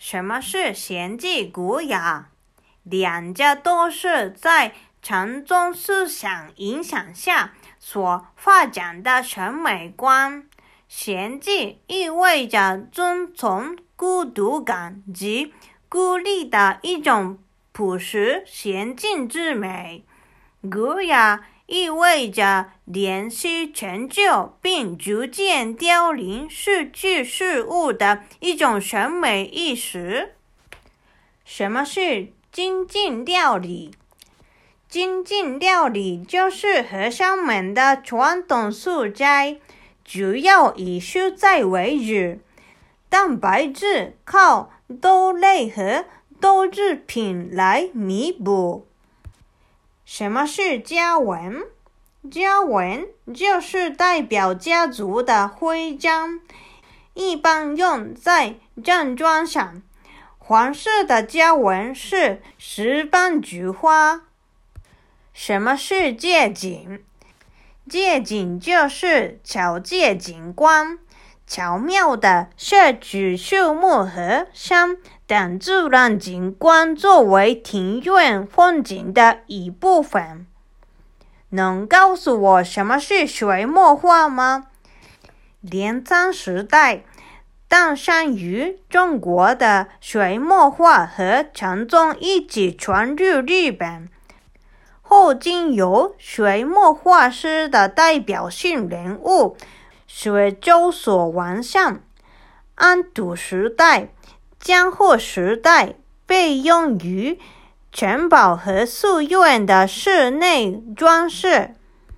什么是闲静古雅？两者都是在禅宗思想影响下所发展的审美观。闲静意味着遵从孤独感及孤立的一种朴实娴静之美。古雅意味着连续成就并逐渐凋零失去事物的一种审美意识。什么是精进料理？精进料理就是和尚们的传统素斋，主要以蔬菜为主，蛋白质靠豆类和豆制品来弥补。什么是家纹？家纹就是代表家族的徽章，一般用在正装上。黄色的家纹是石斑菊花。什么是借景？借景就是巧借景观，巧妙地设取树木和山等自然景观作为庭院风景的一部分。能告诉我什么是水墨画吗？镰仓时代。诞生于中国的水墨画和禅宗一起传入日本，后经由水墨画师的代表性人物学究所完善。安土时代、江户时代被用于城堡和寺院的室内装饰。